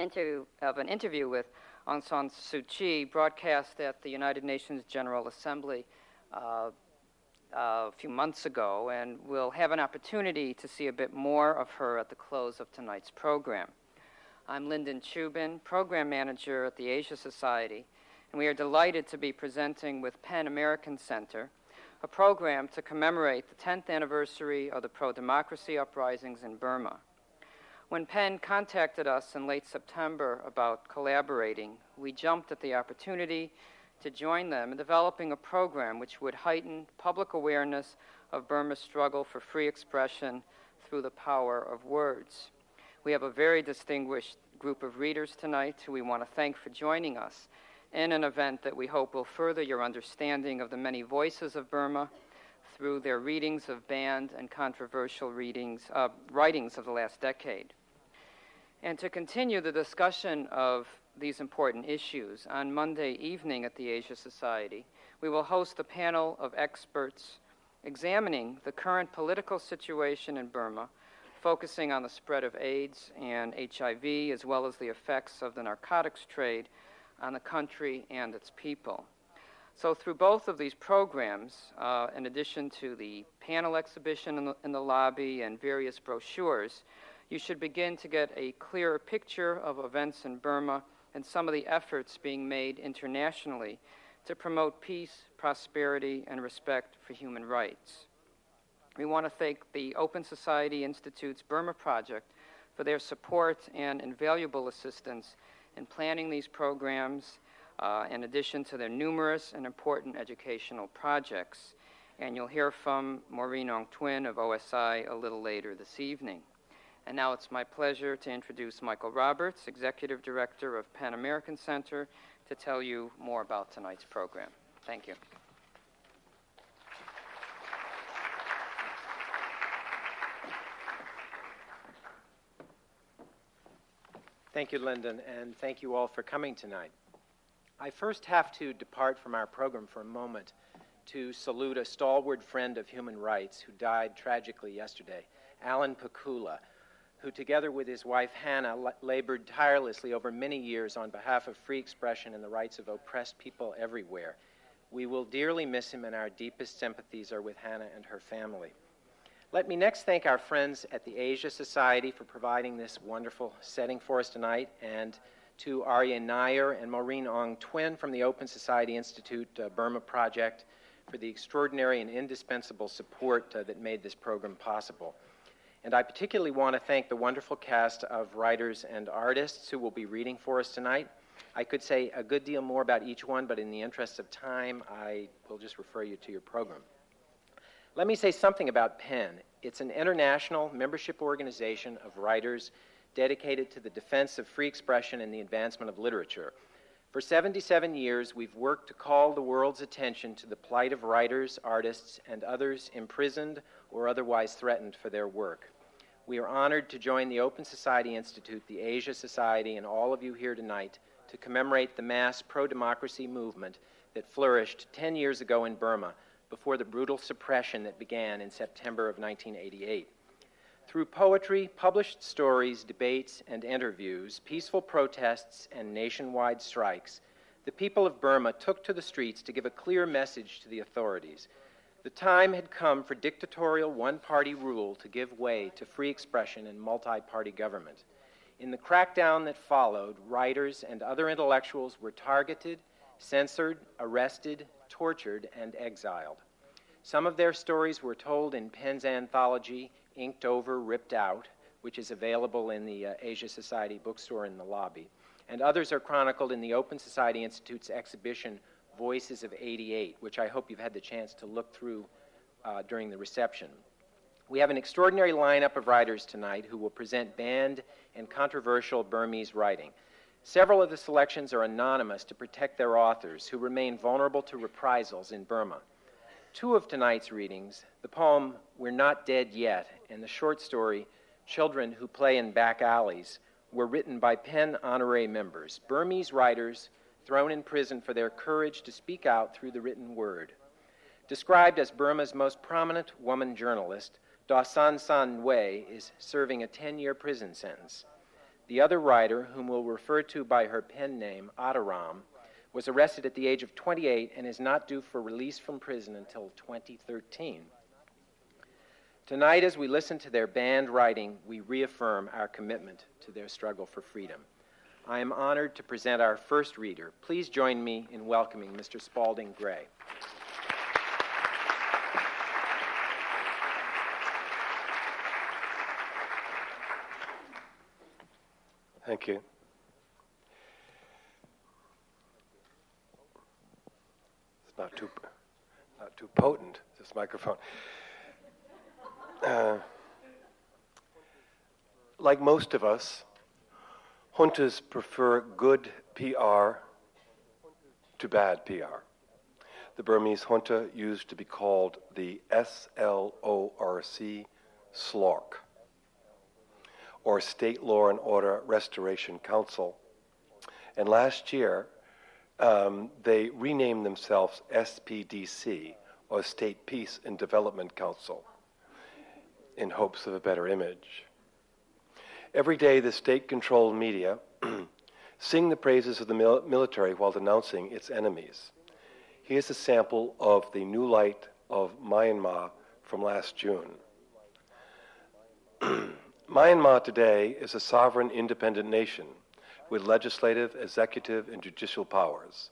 inter- of an interview with Aung San Suu Kyi broadcast at the United Nations General Assembly uh, a few months ago, and we'll have an opportunity to see a bit more of her at the close of tonight's program. I'm Lyndon Chubin, Program Manager at the Asia Society, and we are delighted to be presenting with PEN American Center a program to commemorate the 10th anniversary of the pro democracy uprisings in Burma. When PEN contacted us in late September about collaborating, we jumped at the opportunity to join them in developing a program which would heighten public awareness of Burma's struggle for free expression through the power of words. We have a very distinguished group of readers tonight who we want to thank for joining us in an event that we hope will further your understanding of the many voices of Burma through their readings of banned and controversial readings, uh, writings of the last decade. And to continue the discussion of these important issues, on Monday evening at the Asia Society, we will host a panel of experts examining the current political situation in Burma, focusing on the spread of AIDS and HIV, as well as the effects of the narcotics trade on the country and its people. So, through both of these programs, uh, in addition to the panel exhibition in the, in the lobby and various brochures, you should begin to get a clearer picture of events in Burma and some of the efforts being made internationally to promote peace, prosperity, and respect for human rights. We want to thank the Open Society Institute's Burma Project for their support and invaluable assistance in planning these programs, uh, in addition to their numerous and important educational projects. And you'll hear from Maureen Aung-Thwin of OSI a little later this evening. And now it's my pleasure to introduce Michael Roberts, Executive Director of PEN American Center, to tell you more about tonight's program. Thank you. Thank you, Lyndon, and thank you all for coming tonight. I first have to depart from our program for a moment to salute a stalwart friend of human rights who died tragically yesterday, Alan Pakula, who, together with his wife Hannah, labored tirelessly over many years on behalf of free expression and the rights of oppressed people everywhere. We will dearly miss him, and our deepest sympathies are with Hannah and her family. Let me next thank our friends at the Asia Society for providing this wonderful setting for us tonight, and to Aryeh Neier and Maureen Aung-Thwin from the Open Society Institute uh, Burma Project for the extraordinary and indispensable support uh, that made this program possible. And I particularly want to thank the wonderful cast of writers and artists who will be reading for us tonight. I could say a good deal more about each one, but in the interest of time, I will just refer you to your program. Let me say something about PEN. It's an international membership organization of writers dedicated to the defense of free expression and the advancement of literature. For 77 years, we've worked to call the world's attention to the plight of writers, artists, and others imprisoned or otherwise threatened for their work. We are honored to join the Open Society Institute, the Asia Society, and all of you here tonight to commemorate the mass pro democracy movement that flourished 10 years ago in Burma before the brutal suppression that began in September of 1988. Through poetry, published stories, debates, and interviews, peaceful protests, and nationwide strikes, the people of Burma took to the streets to give a clear message to the authorities. The time had come for dictatorial one party rule to give way to free expression and multi party government. In the crackdown that followed, writers and other intellectuals were targeted, censored, arrested, tortured, and exiled. Some of their stories were told in PEN's anthology, Inked Over, Ripped Out, which is available in the uh, Asia Society bookstore in the lobby. And others are chronicled in the Open Society Institute's exhibition, Voices of 88, which I hope you've had the chance to look through uh, during the reception. We have an extraordinary lineup of writers tonight who will present banned and controversial Burmese writing. Several of the selections are anonymous to protect their authors, who remain vulnerable to reprisals in Burma. Two of tonight's readings, the poem We're Not Dead Yet and the short story Children Who Play in Back Alleys, were written by PEN honorary members, Burmese writers thrown in prison for their courage to speak out through the written word. Described as Burma's most prominent woman journalist, Daw San San Nweh is serving a 10 year prison sentence. The other writer, whom we'll refer to by her pen name, Adaram, was arrested at the age of 28 and is not due for release from prison until 2013. Tonight, as we listen to their banned writing, we reaffirm our commitment to their struggle for freedom. I am honored to present our first reader. Please join me in welcoming Mr. Spalding Gray. Thank you. It's not too, not too potent, this microphone. Uh, like most of us, juntas prefer good PR to bad PR. The Burmese junta used to be called the SLORC, SLORC or State Law and Order Restoration Council. And last year, um, they renamed themselves SPDC, or State Peace and Development Council, in hopes of a better image. Every day, the state controlled media sing the praises of the mil- military while denouncing its enemies. Here's a sample of the new light of Myanmar from last June. Myanmar today is a sovereign independent nation with legislative, executive, and judicial powers.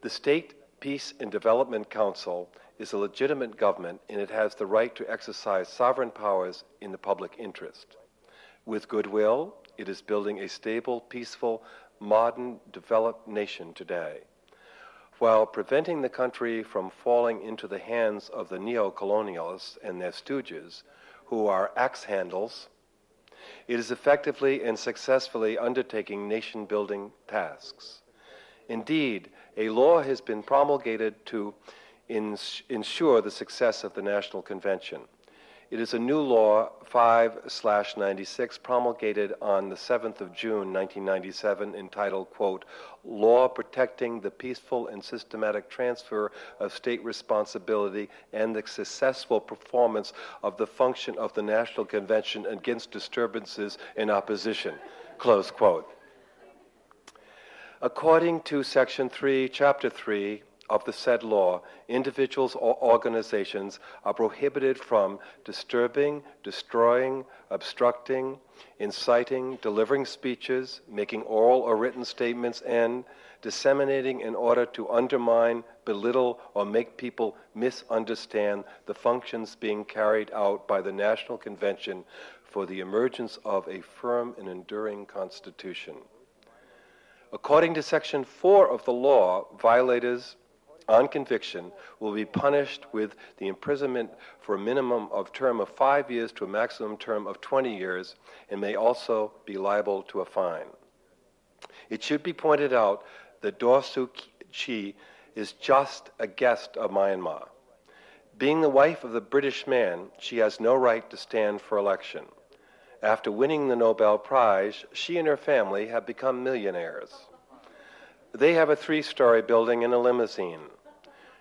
The State Peace and Development Council is a legitimate government and it has the right to exercise sovereign powers in the public interest. With goodwill, it is building a stable, peaceful, modern, developed nation today, while preventing the country from falling into the hands of the neo colonialists and their stooges, who are axe handles it is effectively and successfully undertaking nation building tasks. Indeed, a law has been promulgated to ins- ensure the success of the National Convention. It is a new law 5 96 promulgated on the 7th of June 1997 entitled, quote, Law Protecting the Peaceful and Systematic Transfer of State Responsibility and the Successful Performance of the Function of the National Convention Against Disturbances in Opposition, close quote. According to Section 3, Chapter 3, of the said law, individuals or organizations are prohibited from disturbing, destroying, obstructing, inciting, delivering speeches, making oral or written statements, and disseminating in order to undermine, belittle, or make people misunderstand the functions being carried out by the National Convention for the emergence of a firm and enduring constitution. According to Section 4 of the law, violators on conviction will be punished with the imprisonment for a minimum of term of five years to a maximum term of 20 years and may also be liable to a fine. It should be pointed out that Suu Kyi is just a guest of Myanmar. Being the wife of the British man, she has no right to stand for election. After winning the Nobel Prize, she and her family have become millionaires. They have a three story building and a limousine.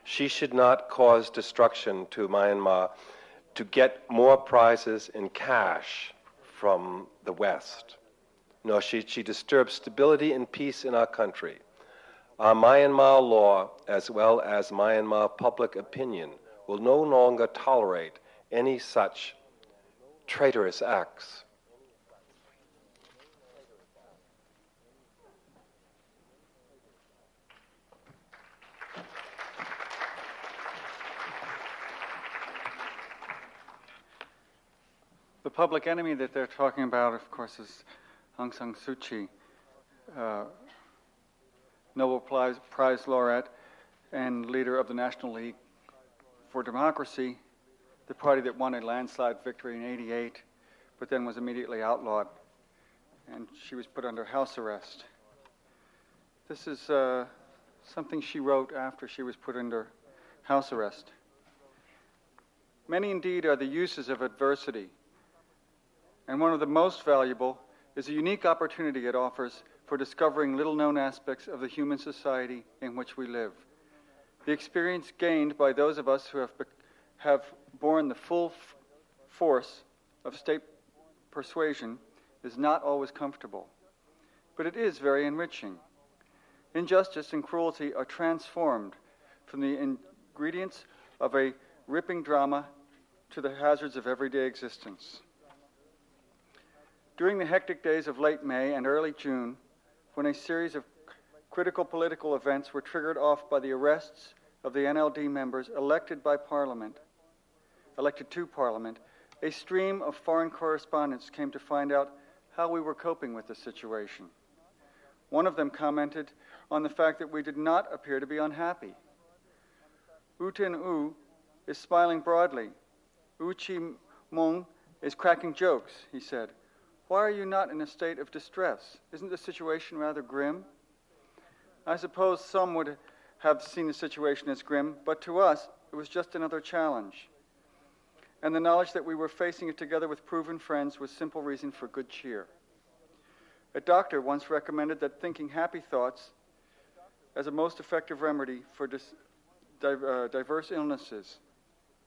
She should not cause destruction to Myanmar to get more prizes in cash from the West. No, she, she disturbs stability and peace in our country. Our Myanmar law, as well as Myanmar public opinion, will no longer tolerate any such traitorous acts. The public enemy that they're talking about, of course, is Aung San Suu Kyi, uh, Nobel Prize, Prize laureate and leader of the National League for Democracy, the party that won a landslide victory in 88, but then was immediately outlawed. And she was put under house arrest. This is uh, something she wrote after she was put under house arrest. Many indeed are the uses of adversity and one of the most valuable is a unique opportunity it offers for discovering little known aspects of the human society in which we live. The experience gained by those of us who have, have borne the full f- force of state persuasion is not always comfortable, but it is very enriching. Injustice and cruelty are transformed from the ingredients of a ripping drama to the hazards of everyday existence. During the hectic days of late May and early June, when a series of critical political events were triggered off by the arrests of the NLD members elected by Parliament, elected to Parliament, a stream of foreign correspondents came to find out how we were coping with the situation. One of them commented on the fact that we did not appear to be unhappy. U Tin U is smiling broadly. U Kyi Maung is cracking jokes, he said. Why are you not in a state of distress? Isn't the situation rather grim? I suppose some would have seen the situation as grim, but to us, it was just another challenge. And the knowledge that we were facing it together with proven friends was simple reason for good cheer. A doctor once recommended that thinking happy thoughts as a most effective remedy for dis- di- uh, diverse illnesses.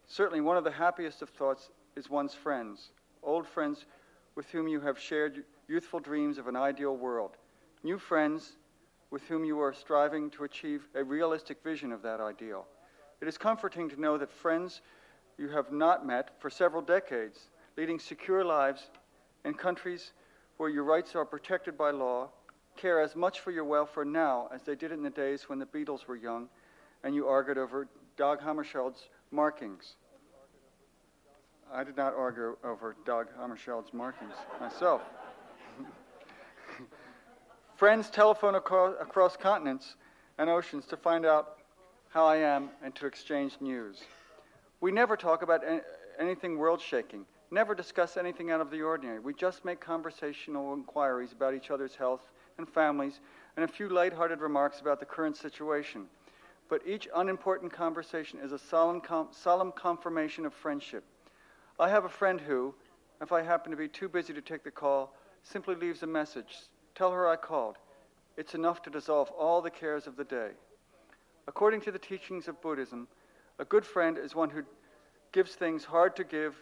Certainly, one of the happiest of thoughts is one's friends, old friends with whom you have shared youthful dreams of an ideal world, new friends with whom you are striving to achieve a realistic vision of that ideal. It is comforting to know that friends you have not met for several decades, leading secure lives in countries where your rights are protected by law, care as much for your welfare now as they did in the days when the Beatles were young and you argued over Dag Hammarskjöld's markings. I did not argue over Dag Hammarskjöld's markings myself. Friends telephone across, across continents and oceans to find out how I am and to exchange news. We never talk about any, anything world shaking, never discuss anything out of the ordinary. We just make conversational inquiries about each other's health and families and a few light-hearted remarks about the current situation. But each unimportant conversation is a solemn, com- solemn confirmation of friendship. I have a friend who, if I happen to be too busy to take the call, simply leaves a message. Tell her I called. It's enough to dissolve all the cares of the day. According to the teachings of Buddhism, a good friend is one who gives things hard to give,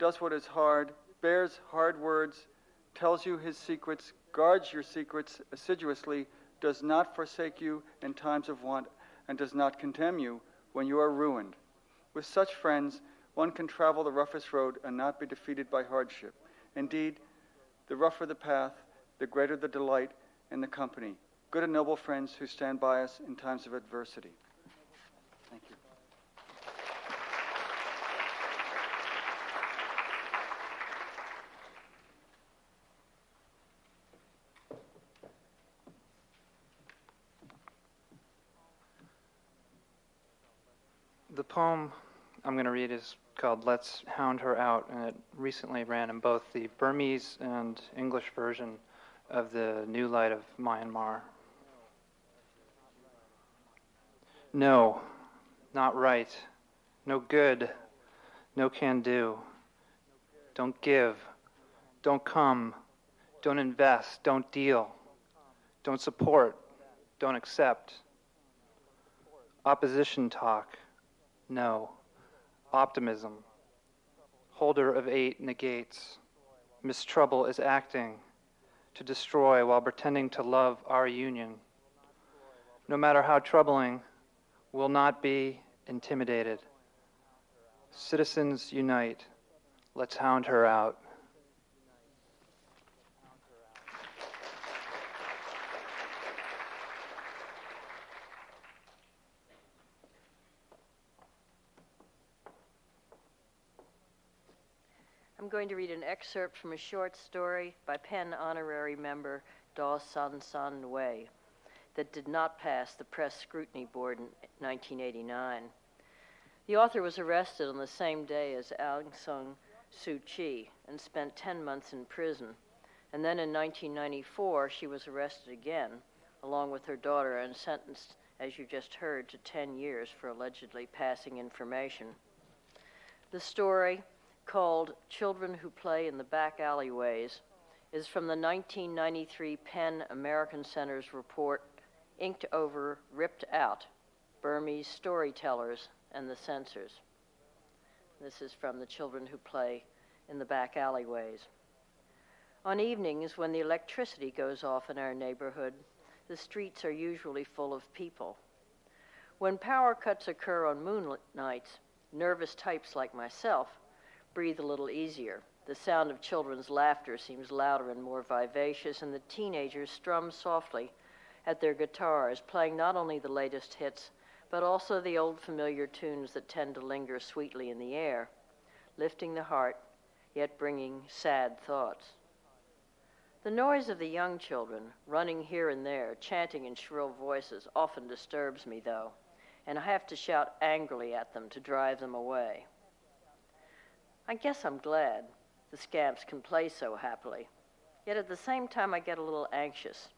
does what is hard, bears hard words, tells you his secrets, guards your secrets assiduously, does not forsake you in times of want, and does not condemn you when you are ruined. With such friends, one can travel the roughest road and not be defeated by hardship. Indeed, the rougher the path, the greater the delight in the company. Good and noble friends who stand by us in times of adversity. Thank you. The poem I'm going to read is called Let's Hound Her Out, and it recently ran in both the Burmese and English version of the New Light of Myanmar. No, not right. No good. No can do. Don't give. Don't come. Don't invest. Don't deal. Don't support. Don't accept. Opposition talk. No. Optimism. Holder of eight negates. Miss Trouble is acting to destroy while pretending to love our union. No matter how troubling, will not be intimidated. Citizens unite. Let's hound her out. I'm going to read an excerpt from a short story by PEN honorary member Daw San San Nweh that did not pass the press scrutiny board in 1989. The author was arrested on the same day as Aung San Suu Kyi and spent 10 months in prison. And then in 1994, she was arrested again, along with her daughter, and sentenced, as you just heard, to 10 years for allegedly passing information. The story, called Children Who Play in the Back Alleyways, is from the 1993 PEN American Center's report, Inked Over, Ripped Out Burmese Storytellers and the Censors. This is from the Children Who Play in the Back Alleyways. On evenings when the electricity goes off in our neighborhood, the streets are usually full of people. When power cuts occur on moonlit nights, nervous types like myself breathe a little easier. The sound of children's laughter seems louder and more vivacious, and the teenagers strum softly at their guitars, playing not only the latest hits, but also the old familiar tunes that tend to linger sweetly in the air, lifting the heart, yet bringing sad thoughts. The noise of the young children, running here and there, chanting in shrill voices, often disturbs me, though, and I have to shout angrily at them to drive them away. I guess I'm glad the scamps can play so happily, yet at the same time I get a little anxious.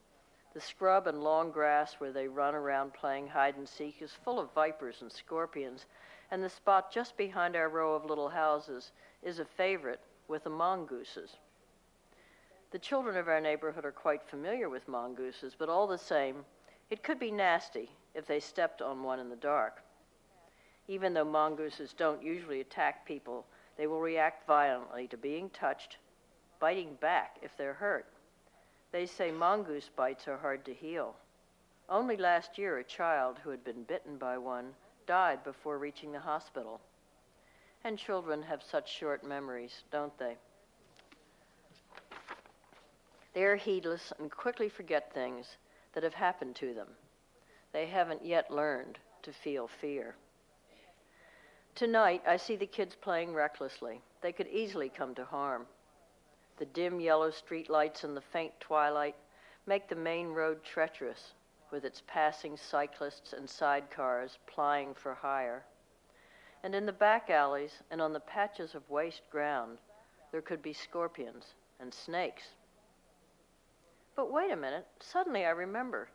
The scrub and long grass where they run around playing hide and seek is full of vipers and scorpions, and the spot just behind our row of little houses is a favorite with the mongooses. The children of our neighborhood are quite familiar with mongooses, but all the same, it could be nasty if they stepped on one in the dark. Even though mongooses don't usually attack people, they will react violently to being touched, biting back if they're hurt. They say mongoose bites are hard to heal. Only last year, a child who had been bitten by one died before reaching the hospital. And children have such short memories, don't they? They are heedless and quickly forget things that have happened to them. They haven't yet learned to feel fear. Tonight, I see the kids playing recklessly. They could easily come to harm. The dim yellow street lights and the faint twilight make the main road treacherous, with its passing cyclists and sidecars plying for hire. And in the back alleys and on the patches of waste ground, there could be scorpions and snakes. But wait a minute, suddenly I remember.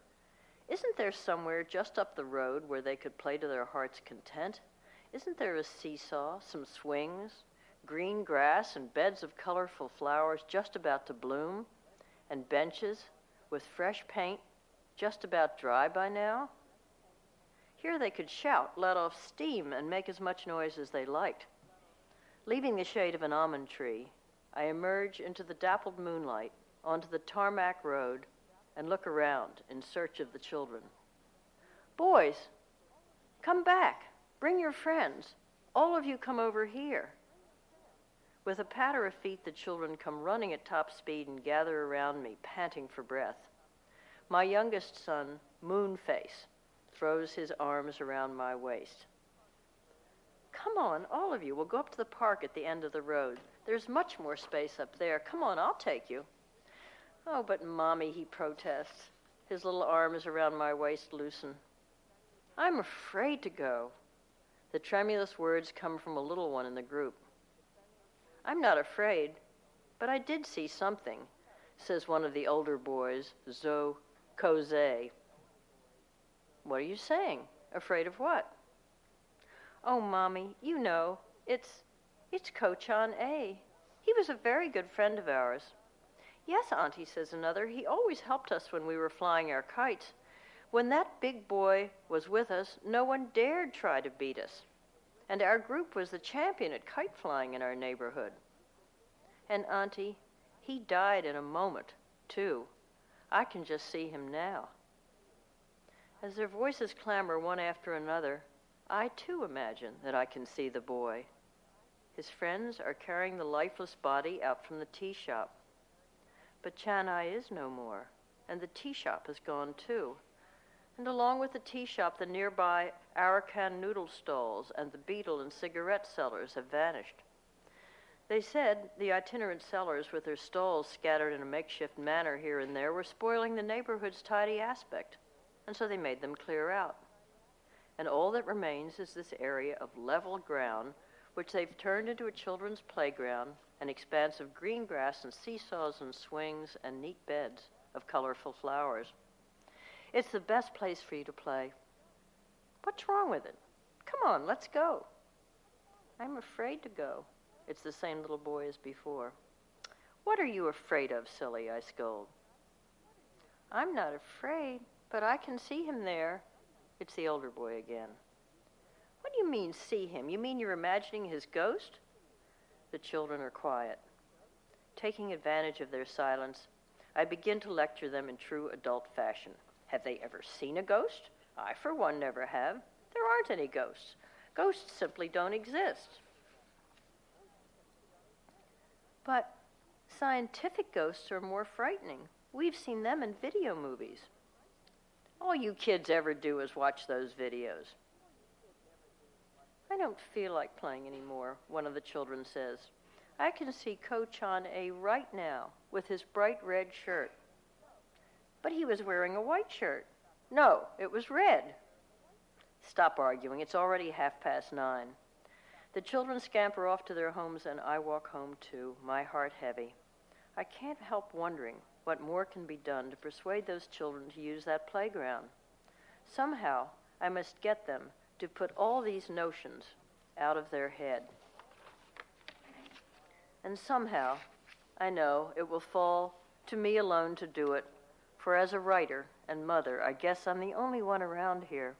Isn't there somewhere just up the road where they could play to their heart's content? Isn't there a seesaw, some swings, green grass, and beds of colorful flowers just about to bloom, and benches with fresh paint just about dry by now? Here they could shout, let off steam, and make as much noise as they liked. Leaving the shade of an almond tree, I emerge into the dappled moonlight onto the tarmac road and look around in search of the children. Boys, come back. Bring your friends. All of you come over here. With a patter of feet, the children come running at top speed and gather around me, panting for breath. My youngest son, Moonface, throws his arms around my waist. Come on, all of you. We'll go up to the park at the end of the road. There's much more space up there. Come on, I'll take you. Oh, but Mommy, he protests. His little arms around my waist loosen. I'm afraid to go. The tremulous words come from a little one in the group. I'm not afraid, but I did see something, says one of the older boys, Zoe Cose. What are you saying? Afraid of what? Oh, Mommy, you know, it's it's Kochan A. He was a very good friend of ours. Yes, Auntie, says another. He always helped us when we were flying our kites. When that big boy was with us, no one dared try to beat us. And our group was the champion at kite flying in our neighborhood. And, Auntie, he died in a moment, too. I can just see him now. As their voices clamor one after another, I too imagine that I can see the boy. His friends are carrying the lifeless body out from the tea shop. But Chanai is no more, and the tea shop has gone too. And along with the tea shop, the nearby Arakan noodle stalls and the betel and cigarette sellers have vanished. They said the itinerant sellers, with their stalls scattered in a makeshift manner here and there, were spoiling the neighborhood's tidy aspect, and so they made them clear out. And all that remains is this area of level ground, which they've turned into a children's playground an expanse of green grass and seesaws and swings and neat beds of colorful flowers. It's the best place for you to play. What's wrong with it? Come on, let's go. I'm afraid to go. It's the same little boy as before. What are you afraid of, silly? I scold. I'm not afraid, but I can see him there. It's the older boy again. What do you mean, see him? You mean you're imagining his ghost? The children are quiet. taking advantage of their silence, I begin to lecture them in true adult fashion. Have they ever seen a ghost? I, for one, never have. There aren't any ghosts. Ghosts simply don't exist. But scientific ghosts are more frightening. We've seen them in video movies. All you kids ever do is watch those videos. I don't feel like playing anymore, one of the children says. I can see Coach on A right now with his bright red shirt. But he was wearing a white shirt. No, it was red. Stop arguing. It's already half past nine. The children scamper off to their homes, and I walk home too, my heart heavy. I can't help wondering what more can be done to persuade those children to use that playground. Somehow, I must get them to put all these notions out of their head. And somehow, I know it will fall to me alone to do it, for as a writer and mother, I guess I'm the only one around here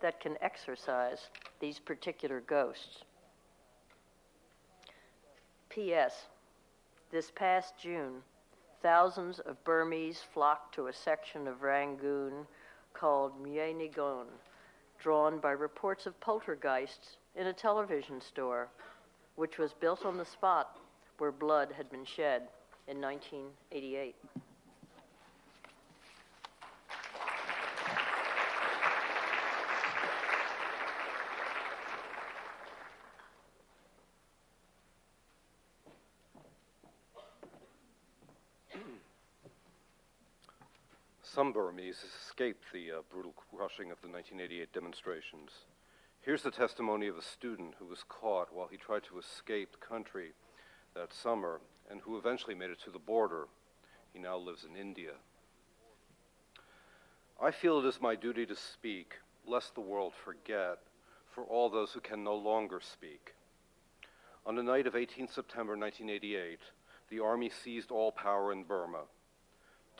that can exorcise these particular ghosts. P.S. This past June, thousands of Burmese flocked to a section of Rangoon called Myenigon, drawn by reports of poltergeists in a television store, which was built on the spot where blood had been shed in 1988. Some Burmese escaped the uh, brutal crushing of the 1988 demonstrations. Here's the testimony of a student who was caught while he tried to escape the country that summer and who eventually made it to the border. He now lives in India. I feel it is my duty to speak, lest the world forget, for all those who can no longer speak. On the night of 18 September 1988, the Army seized all power in Burma.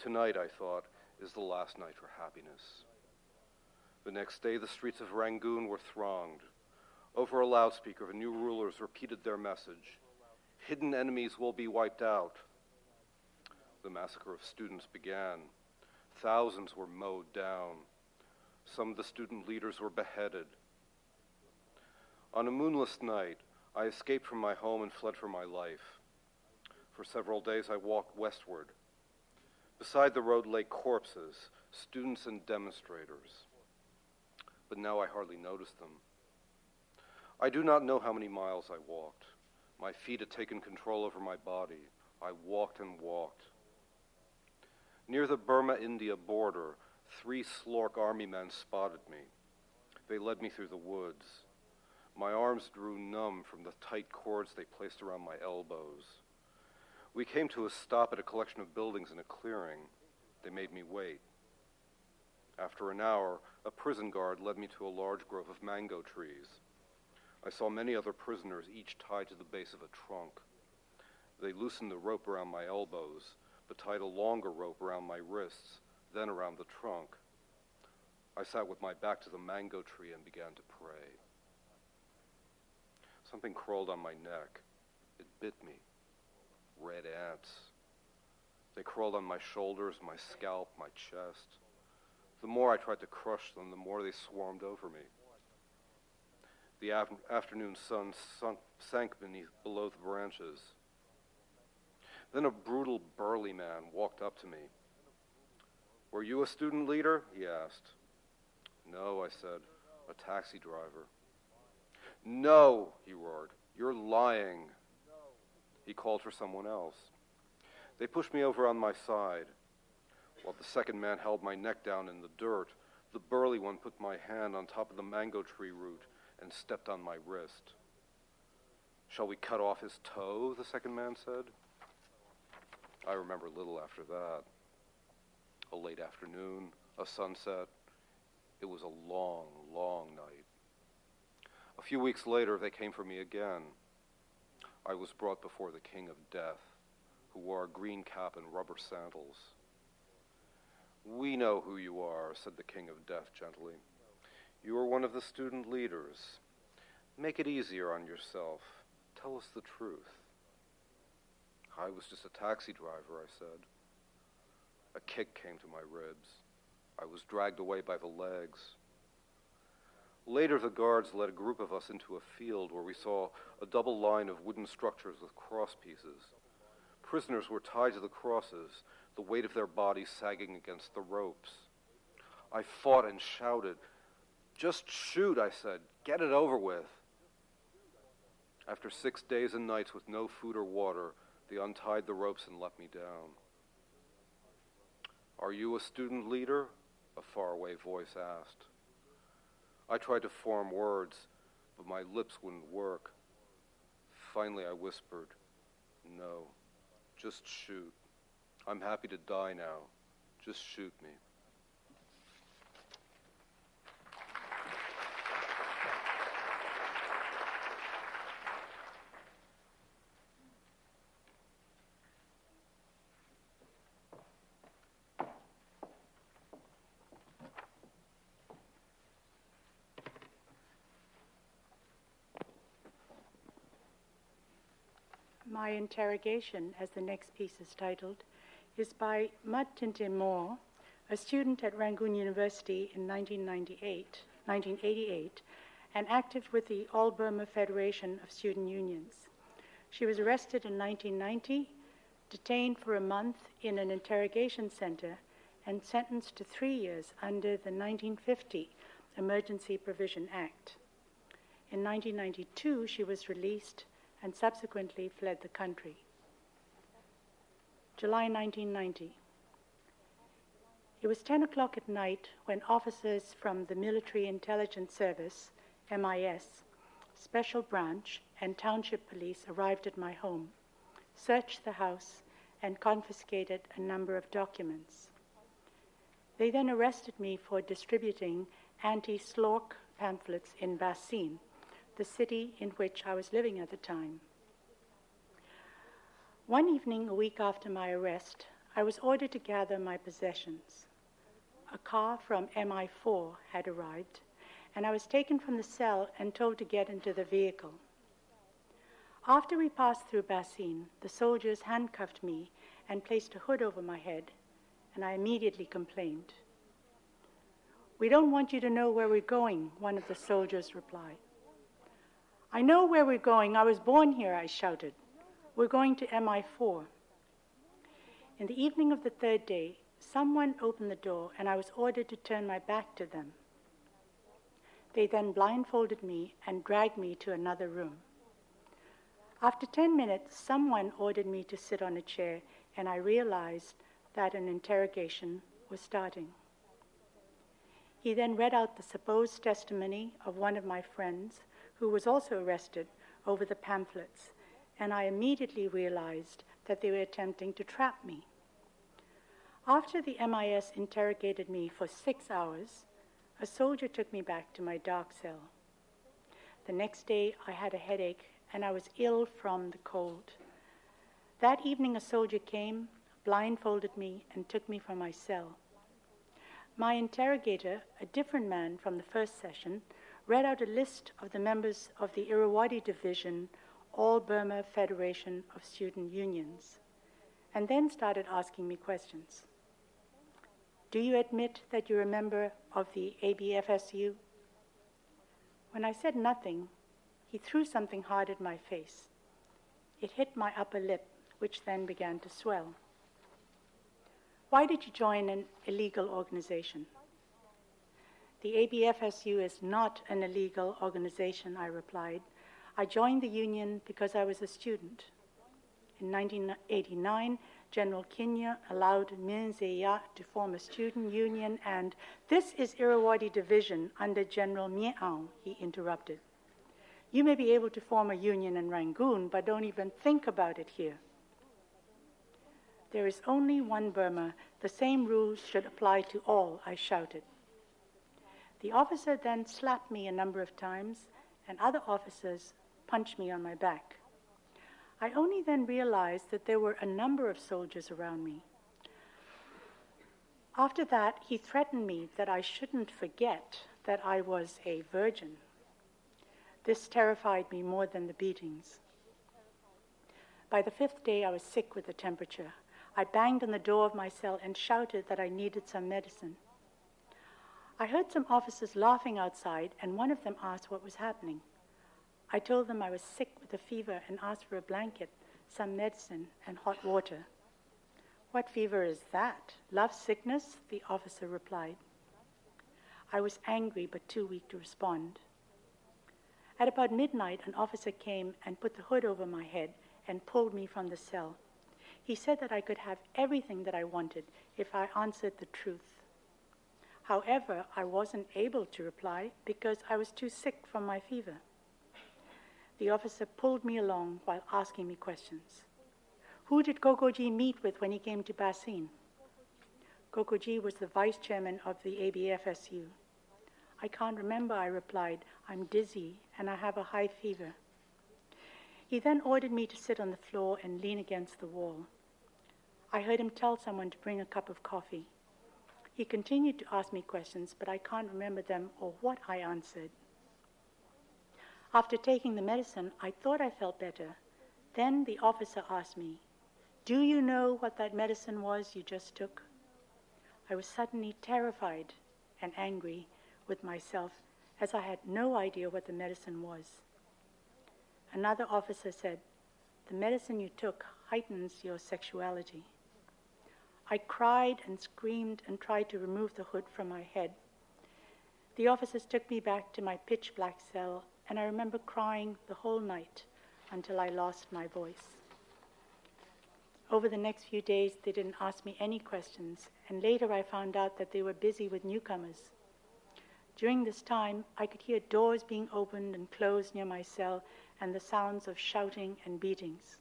Tonight, I thought, is the last night for happiness. The next day, the streets of Rangoon were thronged. Over a loudspeaker, the new rulers repeated their message Hidden enemies will be wiped out. The massacre of students began. Thousands were mowed down. Some of the student leaders were beheaded. On a moonless night, I escaped from my home and fled for my life. For several days, I walked westward. Beside the road lay corpses, students and demonstrators. But now I hardly notice them. I do not know how many miles I walked. My feet had taken control over my body. I walked and walked. Near the Burma India border, three SLORC army men spotted me. They led me through the woods. My arms drew numb from the tight cords they placed around my elbows. We came to a stop at a collection of buildings in a clearing. They made me wait. After an hour, a prison guard led me to a large grove of mango trees. I saw many other prisoners, each tied to the base of a trunk. They loosened the rope around my elbows, but tied a longer rope around my wrists, then around the trunk. I sat with my back to the mango tree and began to pray. Something crawled on my neck. It bit me red ants. They crawled on my shoulders, my scalp, my chest. The more I tried to crush them, the more they swarmed over me. The af- afternoon sun sunk, sank beneath below the branches. Then a brutal, burly man walked up to me. Were you a student leader? he asked. No, I said, a taxi driver. No, he roared, you're lying. He called for someone else. They pushed me over on my side. While the second man held my neck down in the dirt, the burly one put my hand on top of the mango tree root and stepped on my wrist. Shall we cut off his toe? the second man said. I remember little after that. A late afternoon, a sunset. It was a long, long night. A few weeks later, they came for me again. I was brought before the King of Death, who wore a green cap and rubber sandals. We know who you are, said the King of Death gently. You are one of the student leaders. Make it easier on yourself. Tell us the truth. I was just a taxi driver, I said. A kick came to my ribs. I was dragged away by the legs. Later, the guards led a group of us into a field where we saw a double line of wooden structures with cross pieces. Prisoners were tied to the crosses, the weight of their bodies sagging against the ropes. I fought and shouted. Just shoot, I said. Get it over with. After six days and nights with no food or water, they untied the ropes and let me down. Are you a student leader? A faraway voice asked. I tried to form words, but my lips wouldn't work. Finally, I whispered, No, just shoot. I'm happy to die now. Just shoot me. My interrogation, as the next piece is titled, is by Madtinte Moore, a student at Rangoon University in 1998, 1988 and active with the All Burma Federation of Student Unions. She was arrested in 1990, detained for a month in an interrogation center, and sentenced to three years under the 1950 Emergency Provision Act. In 1992, she was released and subsequently fled the country. July 1990. It was 10 o'clock at night when officers from the Military Intelligence Service, MIS, Special Branch, and Township Police arrived at my home, searched the house, and confiscated a number of documents. They then arrested me for distributing anti SLORC pamphlets in Bassein, the city in which I was living at the time. One evening, a week after my arrest, I was ordered to gather my possessions. A car from MI4 had arrived, and I was taken from the cell and told to get into the vehicle. After we passed through Bassein, the soldiers handcuffed me and placed a hood over my head, and I immediately complained. We don't want you to know where we're going, one of the soldiers replied. I know where we're going. I was born here, I shouted. We're going to MI4. In the evening of the third day, someone opened the door and I was ordered to turn my back to them. They then blindfolded me and dragged me to another room. After 10 minutes, someone ordered me to sit on a chair, and I realized that an interrogation was starting. He then read out the supposed testimony of one of my friends who was also arrested over the pamphlets, and I immediately realized that they were attempting to trap me. After the MIS interrogated me for six hours, a soldier took me back to my dark cell. The next day, I had a headache and I was ill from the cold. That evening, a soldier came, blindfolded me, and took me from my cell. My interrogator, a different man from the first session, read out a list of the members of the Irrawaddy Division, All Burma Federation of Student Unions, and then started asking me questions. Do you admit that you're a member of the ABFSU? When I said nothing, he threw something hard at my face. It hit my upper lip, which then began to swell. Why did you join an illegal organization? The ABFSU is not an illegal organization, I replied. I joined the union because I was a student. In 1989, General Khin Nyunt allowed Min Zeya to form a student union, and this is Irrawaddy Division under General Miao, he interrupted. You may be able to form a union in Rangoon, but don't even think about it here. There is only one Burma. The same rules should apply to all, I shouted. The officer then slapped me a number of times, and other officers punched me on my back. I only then realized that there were a number of soldiers around me. After that, he threatened me that I shouldn't forget that I was a virgin. This terrified me more than the beatings. By the fifth day, I was sick with the temperature. I banged on the door of my cell and shouted that I needed some medicine. I heard some officers laughing outside, and one of them asked what was happening. I told them I was sick with a fever and asked for a blanket, some medicine, and hot water. What fever is that? Love sickness? The officer replied. I was angry but too weak to respond. At about midnight, an officer came and put the hood over my head and pulled me from the cell. He said that I could have everything that I wanted if I answered the truth. However, I wasn't able to reply because I was too sick from my fever. The officer pulled me along while asking me questions. Who did Ko Ko Gyi meet with when he came to Bassein? Gokoji was the vice chairman of the ABFSU. I can't remember, I replied. I'm dizzy and I have a high fever. He then ordered me to sit on the floor and lean against the wall. I heard him tell someone to bring a cup of coffee. He continued to ask me questions, but I can't remember them or what I answered. After taking the medicine, I thought I felt better. Then the officer asked me, Do you know what that medicine was you just took? I was suddenly terrified and angry with myself as I had no idea what the medicine was. Another officer said, The medicine you took heightens your sexuality. I cried and screamed and tried to remove the hood from my head. The officers took me back to my pitch black cell, and I remember crying the whole night until I lost my voice. Over the next few days, they didn't ask me any questions, and later I found out that they were busy with newcomers. During this time, I could hear doors being opened and closed near my cell and the sounds of shouting and beatings.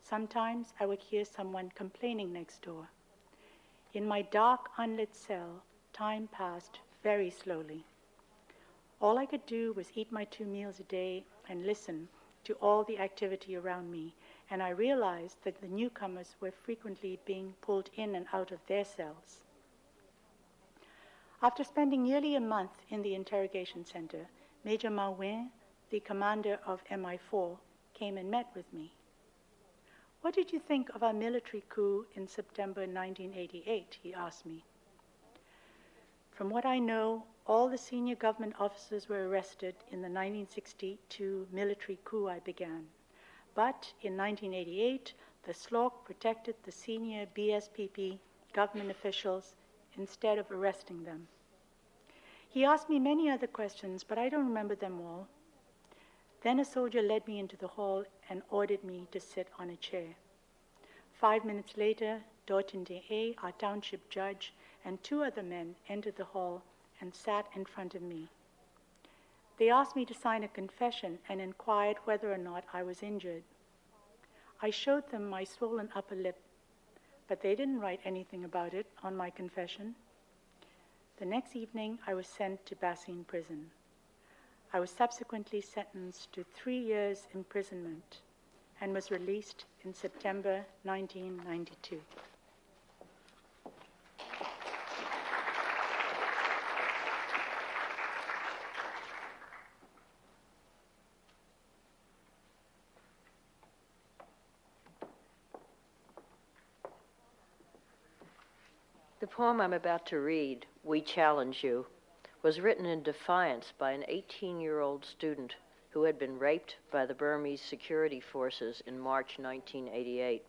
Sometimes I would hear someone complaining next door. In my dark, unlit cell, time passed very slowly. All I could do was eat my two meals a day and listen to all the activity around me, and I realized that the newcomers were frequently being pulled in and out of their cells. After spending nearly a month in the interrogation center, Major Mawin the commander of MI4, came and met with me. What did you think of our military coup in September 1988? He asked me. From what I know, all the senior government officers were arrested in the 1962 military coup I began. But in 1988, the SLORC protected the senior BSPP government officials instead of arresting them. He asked me many other questions, but I don't remember them all. Then a soldier led me into the hall and ordered me to sit on a chair. Five minutes later, Dortin De our township judge, and two other men entered the hall and sat in front of me. They asked me to sign a confession and inquired whether or not I was injured. I showed them my swollen upper lip, but they didn't write anything about it on my confession. The next evening, I was sent to Bassein prison. I was subsequently sentenced to three years' imprisonment and was released in September 1992. The poem I'm about to read, We Challenge You, was written in defiance by an 18 year old student who had been raped by the Burmese security forces in March 1988.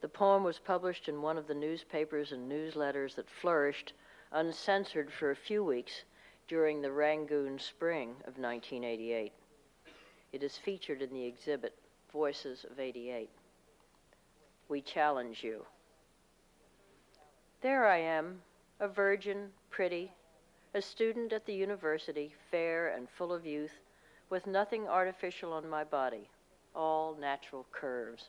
The poem was published in one of the newspapers and newsletters that flourished uncensored for a few weeks during the Rangoon spring of 1988. It is featured in the exhibit Voices of 88. We challenge you. There I am, a virgin, pretty, a student at the university, fair and full of youth, with nothing artificial on my body, all natural curves.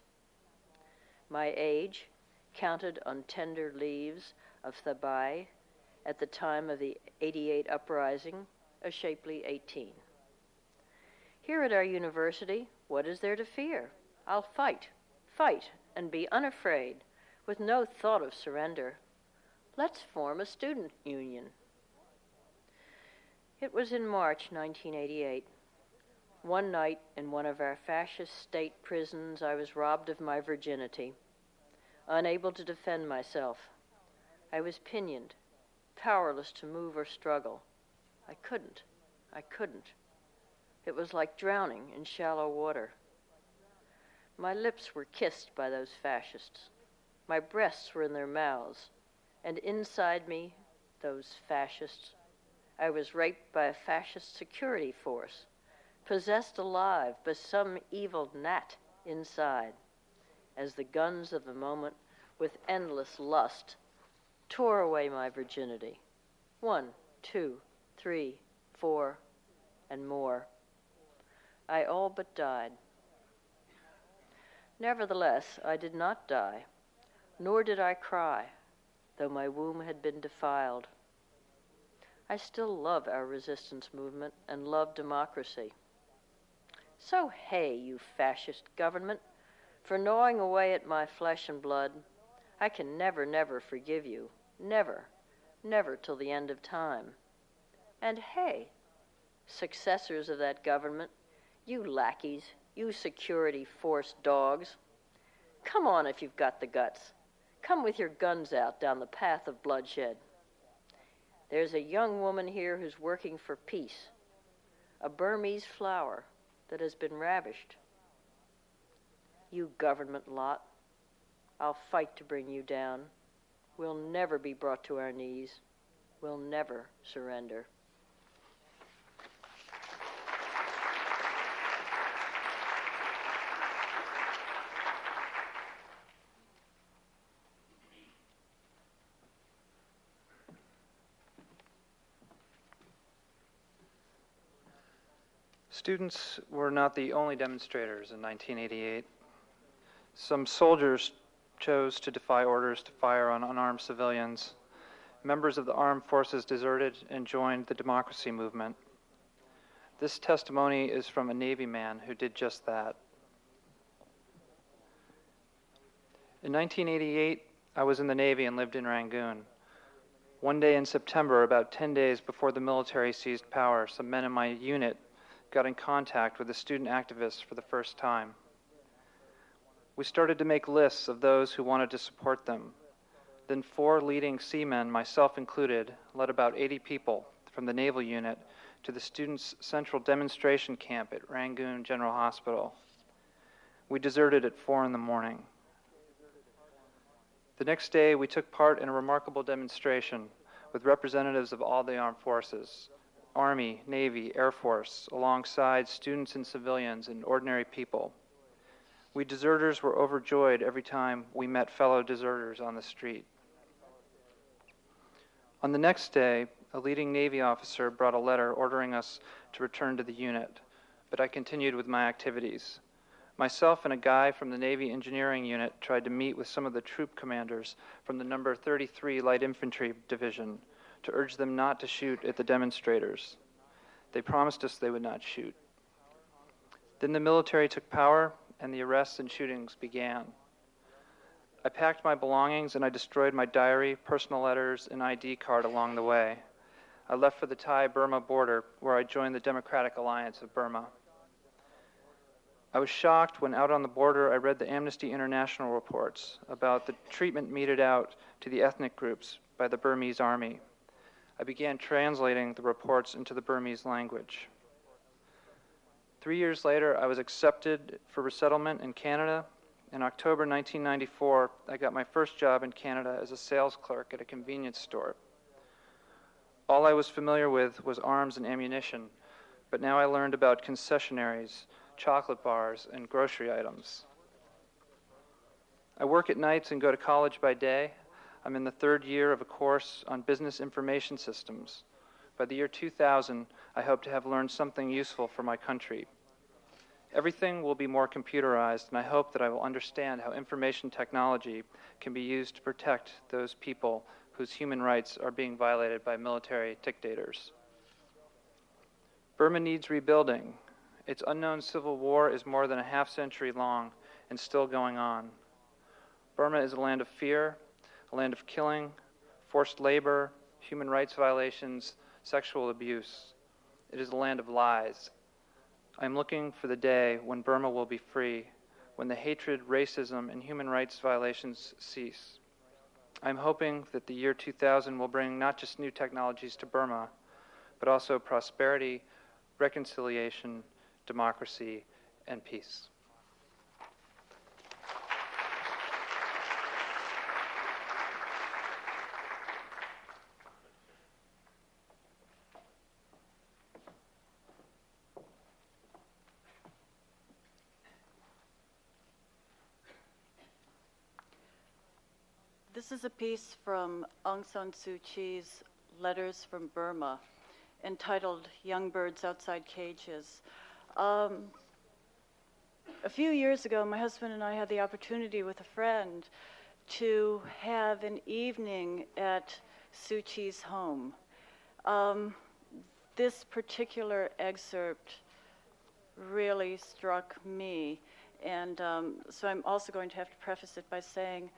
My age, counted on tender leaves of Thabai at the time of the 88 uprising, a shapely 18. Here at our university, what is there to fear? I'll fight, fight, and be unafraid, with no thought of surrender. Let's form a student union. It was in March 1988. One night in one of our fascist state prisons, I was robbed of my virginity, unable to defend myself. I was pinioned, powerless to move or struggle. I couldn't. I couldn't. It was like drowning in shallow water. My lips were kissed by those fascists. My breasts were in their mouths. And inside me, those fascists, I was raped by a fascist security force, possessed alive by some evil nat inside, as the guns of the moment, with endless lust, tore away my virginity. One, two, three, four, and more. I all but died. Nevertheless, I did not die, nor did I cry, though my womb had been defiled. I still love our resistance movement and love democracy. So, hey, you fascist government, for gnawing away at my flesh and blood. I can never, never forgive you. Never, never till the end of time. And hey, successors of that government, you lackeys, you security force dogs, come on if you've got the guts. Come with your guns out down the path of bloodshed. There's a young woman here who's working for peace, a Burmese flower that has been ravished. You government lot, I'll fight to bring you down. We'll never be brought to our knees. We'll never surrender. Students were not the only demonstrators in 1988. Some soldiers chose to defy orders to fire on unarmed civilians. Members of the armed forces deserted and joined the democracy movement. This testimony is from a Navy man who did just that. In 1988, I was in the Navy and lived in Rangoon. One day in September, about 10 days before the military seized power, some men in my unit got in contact with the student activists for the first time. We started to make lists of those who wanted to support them. Then four leading seamen, myself included, led about 80 people from the naval unit to the students' central demonstration camp at Rangoon General Hospital. We deserted at 4 in the morning. The next day, we took part in a remarkable demonstration with representatives of all the armed forces Army, Navy, Air Force, alongside students and civilians and ordinary people. We deserters were overjoyed every time we met fellow deserters on the street. On the next day, a leading Navy officer brought a letter ordering us to return to the unit, but I continued with my activities. Myself and a guy from the Navy Engineering Unit tried to meet with some of the troop commanders from the number 33 Light Infantry Division to urge them not to shoot at the demonstrators. They promised us they would not shoot. Then the military took power, and the arrests and shootings began. I packed my belongings and I destroyed my diary, personal letters, and ID card along the way. I left for the Thai Burma border, where I joined the Democratic Alliance of Burma. I was shocked when out on the border I read the Amnesty International reports about the treatment meted out to the ethnic groups by the Burmese army. I began translating the reports into the Burmese language. Three years later, I was accepted for resettlement in Canada. In October 1994, I got my first job in Canada as a sales clerk at a convenience store. All I was familiar with was arms and ammunition, but now I learned about concessionaries, chocolate bars, and grocery items. I work at nights and go to college by day. I'm in the third year of a course on business information systems. By the year 2000, I hope to have learned something useful for my country. Everything will be more computerized, and I hope that I will understand how information technology can be used to protect those people whose human rights are being violated by military dictators. Burma needs rebuilding. Its unknown civil war is more than a half century long and still going on. Burma is a land of fear, a land of killing, forced labor, human rights violations, sexual abuse. It is a land of lies. I'm looking for the day when Burma will be free, when the hatred, racism, and human rights violations cease. I'm hoping that the year 2000 will bring not just new technologies to Burma, but also prosperity, reconciliation, democracy, and peace. This is a piece from Aung San Suu Kyi's Letters from Burma entitled Young Birds Outside Cages. Um, a few years ago, my husband and I had the opportunity with a friend to have an evening at Suu Kyi's home. Um, this particular excerpt really struck me, and um, so I'm also going to have to preface it by saying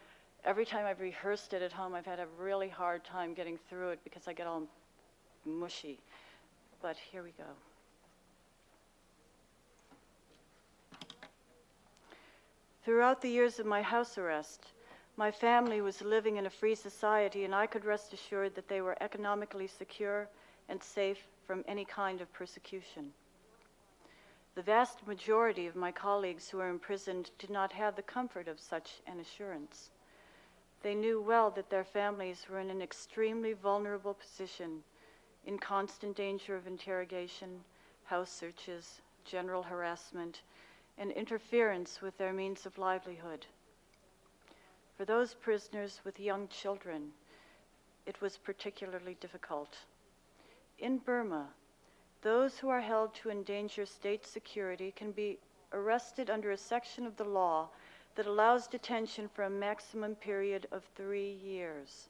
every time I've rehearsed it at home, I've had a really hard time getting through it because I get all mushy. But here we go. Throughout the years of my house arrest, my family was living in a free society, and I could rest assured that they were economically secure and safe from any kind of persecution. The vast majority of my colleagues who were imprisoned did not have the comfort of such an assurance. They knew well that their families were in an extremely vulnerable position, in constant danger of interrogation, house searches, general harassment, and interference with their means of livelihood. For those prisoners with young children, it was particularly difficult. In Burma, those who are held to endanger state security can be arrested under a section of the law that allows detention for a maximum period of three years.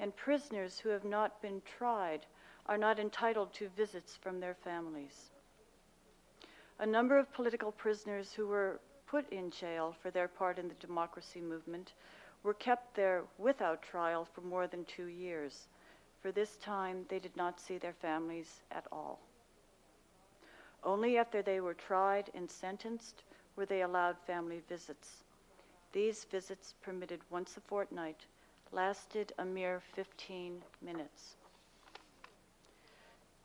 And prisoners who have not been tried are not entitled to visits from their families. A number of political prisoners who were put in jail for their part in the democracy movement were kept there without trial for more than two years. For this time, they did not see their families at all. Only after they were tried and sentenced were they allowed family visits. These visits, permitted once a fortnight, lasted a mere 15 minutes.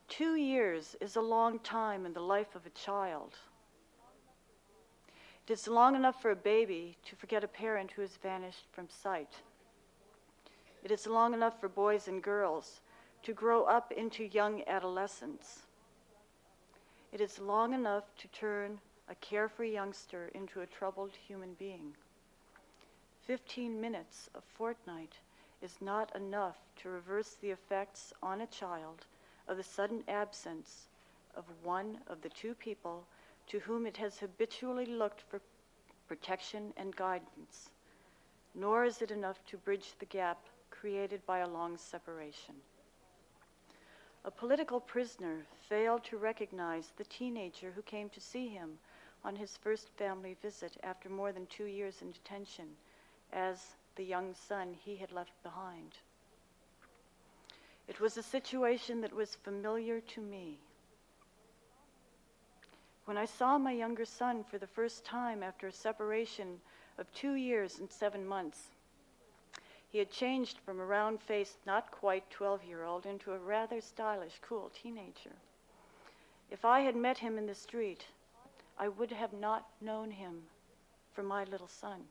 Two years is a long time in the life of a child. It is long enough for a baby to forget a parent who has vanished from sight. It is long enough for boys and girls to grow up into young adolescents. It is long enough to turn a carefree youngster into a troubled human being. Fifteen minutes a fortnight is not enough to reverse the effects on a child of the sudden absence of one of the two people to whom it has habitually looked for protection and guidance, nor is it enough to bridge the gap created by a long separation. A political prisoner failed to recognize the teenager who came to see him on his first family visit after more than two years in detention as the young son he had left behind. It was a situation that was familiar to me. When I saw my younger son for the first time after a separation of two years and seven months, he had changed from a round faced, not quite 12 year old into a rather stylish, cool teenager. If I had met him in the street, I would have not known him for my little son.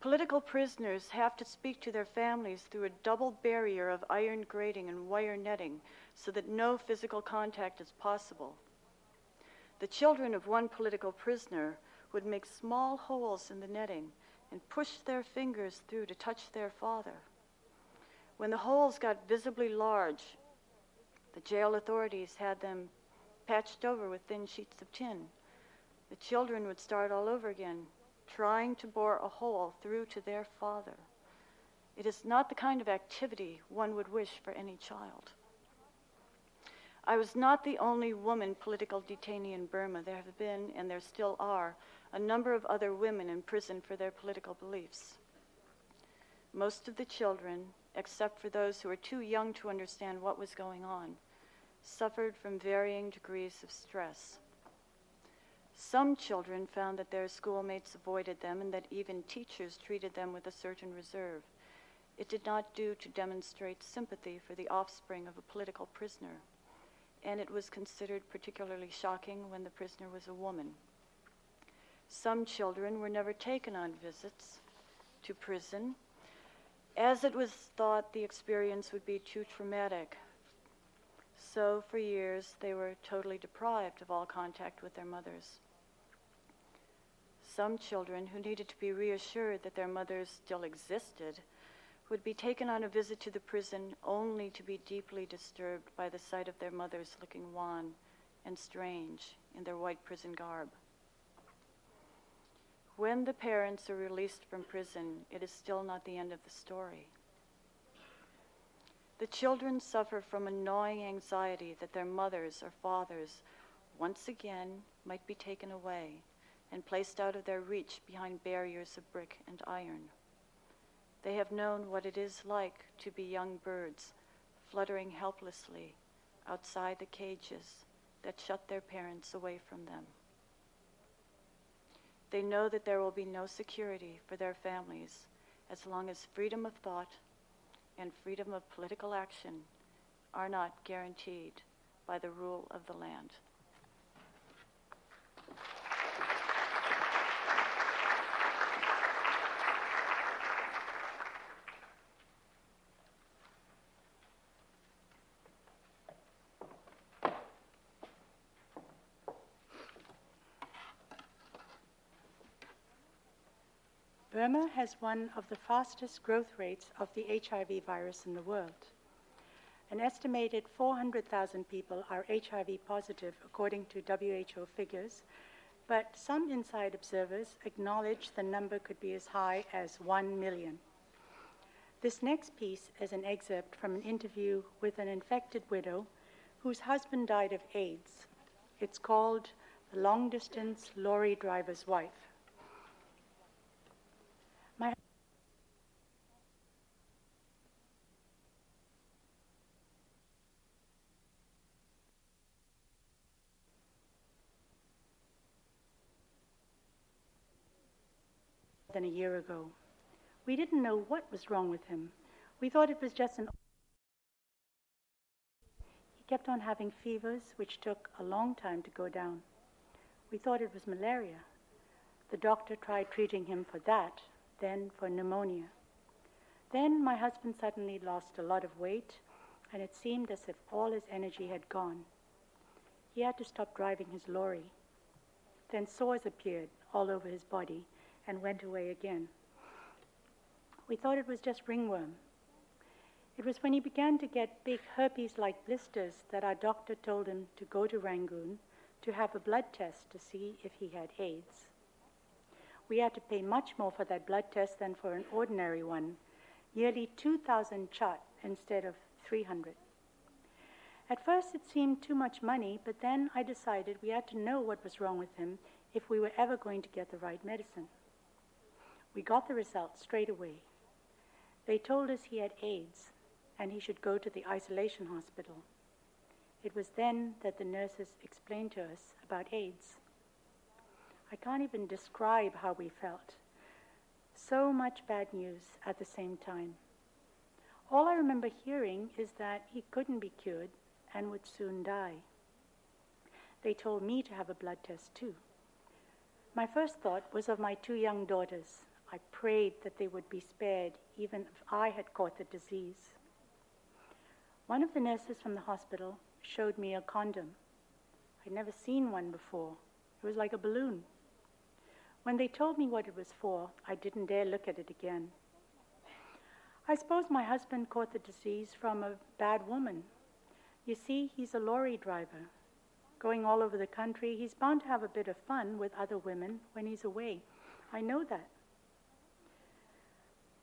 Political prisoners have to speak to their families through a double barrier of iron grating and wire netting so that no physical contact is possible. The children of one political prisoner would make small holes in the netting and push their fingers through to touch their father. When the holes got visibly large, the jail authorities had them patched over with thin sheets of tin. The children would start all over again, trying to bore a hole through to their father. It is not the kind of activity one would wish for any child. I was not the only woman political detainee in Burma. There have been, and there still are, a number of other women in prison for their political beliefs. Most of the children, except for those who were too young to understand what was going on, suffered from varying degrees of stress. Some children found that their schoolmates avoided them and that even teachers treated them with a certain reserve. It did not do to demonstrate sympathy for the offspring of a political prisoner, and it was considered particularly shocking when the prisoner was a woman. Some children were never taken on visits to prison, as it was thought the experience would be too traumatic. So, for years, they were totally deprived of all contact with their mothers. Some children who needed to be reassured that their mothers still existed would be taken on a visit to the prison only to be deeply disturbed by the sight of their mothers looking wan and strange in their white prison garb. When the parents are released from prison, it is still not the end of the story. The children suffer from a gnawing anxiety that their mothers or fathers once again might be taken away and placed out of their reach behind barriers of brick and iron. They have known what it is like to be young birds fluttering helplessly outside the cages that shut their parents away from them. They know that there will be no security for their families as long as freedom of thought and freedom of political action are not guaranteed by the rule of the land. Burma has one of the fastest growth rates of the HIV virus in the world. An estimated 400,000 people are HIV positive, according to WHO figures, but some inside observers acknowledge the number could be as high as 1 million. This next piece is an excerpt from an interview with an infected widow whose husband died of AIDS. It's called The Long Distance Lorry Driver's Wife. Than a year ago. We didn't know what was wrong with him. We thought it was just an. He kept on having fevers, which took a long time to go down. We thought it was malaria. The doctor tried treating him for that, then for pneumonia. Then my husband suddenly lost a lot of weight, and it seemed as if all his energy had gone. He had to stop driving his lorry. Then sores appeared all over his body and went away again. We thought it was just ringworm. It was when he began to get big herpes like blisters that our doctor told him to go to Rangoon to have a blood test to see if he had AIDS. We had to pay much more for that blood test than for an ordinary one, nearly 2,000 kyat instead of 300. At first, it seemed too much money, but then I decided we had to know what was wrong with him if we were ever going to get the right medicine. We got the results straight away. They told us he had AIDS and he should go to the isolation hospital. It was then that the nurses explained to us about AIDS. I can't even describe how we felt. So much bad news at the same time. All I remember hearing is that he couldn't be cured and would soon die. They told me to have a blood test too. My first thought was of my two young daughters. I prayed that they would be spared even if I had caught the disease. One of the nurses from the hospital showed me a condom. I'd never seen one before. It was like a balloon. When they told me what it was for, I didn't dare look at it again. I suppose my husband caught the disease from a bad woman. You see, he's a lorry driver. Going all over the country, he's bound to have a bit of fun with other women when he's away. I know that.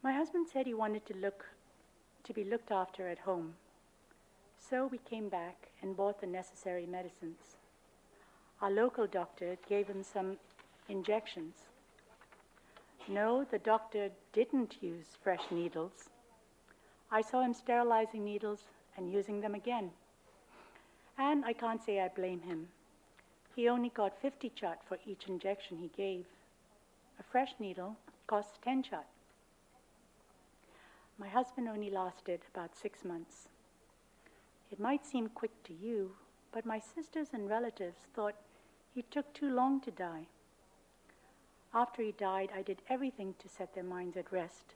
My husband said he wanted to look to be looked after at home. So we came back and bought the necessary medicines. Our local doctor gave him some injections. No, the doctor didn't use fresh needles. I saw him sterilizing needles and using them again. And I can't say I blame him. He only got 50 kyat for each injection he gave. A fresh needle costs 10 kyat. My husband only lasted about six months. It might seem quick to you, but my sisters and relatives thought he took too long to die. After he died, I did everything to set their minds at rest.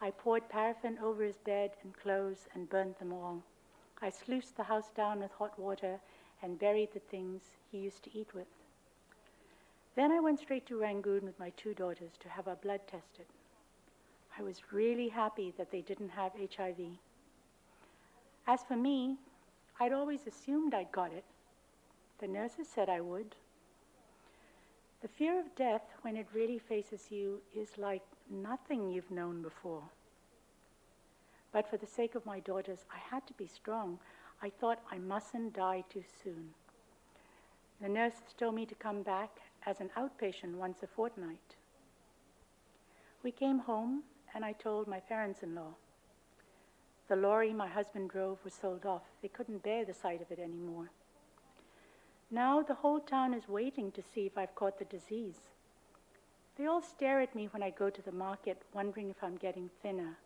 I poured paraffin over his bed and clothes and burnt them all. I sluiced the house down with hot water and buried the things he used to eat with. Then I went straight to Rangoon with my two daughters to have our blood tested. I was really happy that they didn't have HIV. As for me, I'd always assumed I'd got it. The nurses said I would. The fear of death, when it really faces you, is like nothing you've known before. But for the sake of my daughters, I had to be strong. I thought I mustn't die too soon. The nurses told me to come back as an outpatient once a fortnight. We came home, and I told my parents in law. The lorry my husband drove was sold off. They couldn't bear the sight of it anymore. Now the whole town is waiting to see if I've caught the disease. They all stare at me when I go to the market, wondering if I'm getting thinner.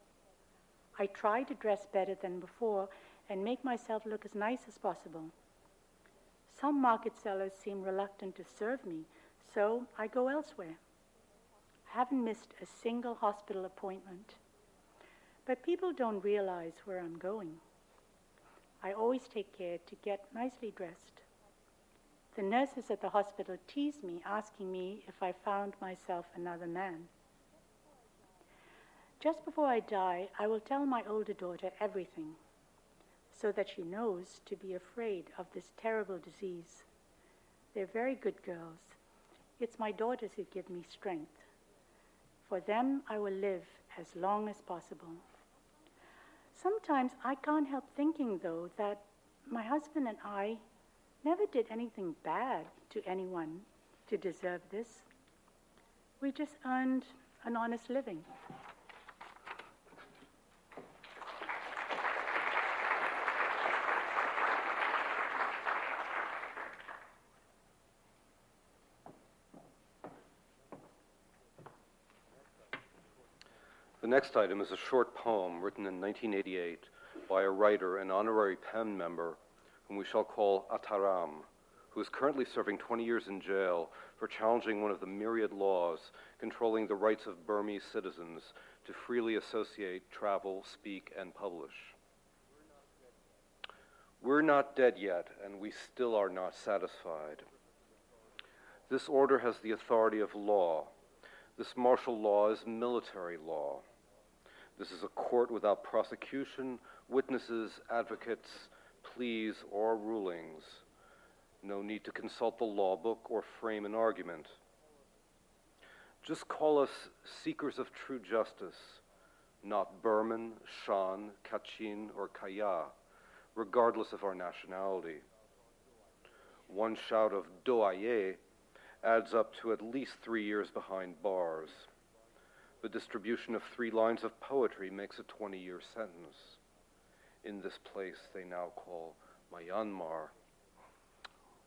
I try to dress better than before and make myself look as nice as possible. Some market sellers seem reluctant to serve me, so I go elsewhere. I haven't missed a single hospital appointment. But people don't realize where I'm going. I always take care to get nicely dressed. The nurses at the hospital tease me, asking me if I found myself another man. Just before I die, I will tell my older daughter everything so that she knows to be afraid of this terrible disease. They're very good girls. It's my daughters who give me strength. For them, I will live as long as possible. Sometimes I can't help thinking, though, that my husband and I never did anything bad to anyone to deserve this. We just earned an honest living. Next item is a short poem written in 1988 by a writer and honorary PEN member whom we shall call Ataram, who is currently serving 20 years in jail for challenging one of the myriad laws controlling the rights of Burmese citizens to freely associate, travel, speak, and publish. We're not dead yet, and we still are not satisfied. This order has the authority of law. This martial law is military law. This is a court without prosecution, witnesses, advocates, pleas, or rulings. No need to consult the law book or frame an argument. Just call us seekers of true justice, not Burman, Shan, Kachin, or Kaya, regardless of our nationality. One shout of Doaye adds up to at least three years behind bars. The distribution of three lines of poetry makes a 20 year sentence in this place they now call Myanmar.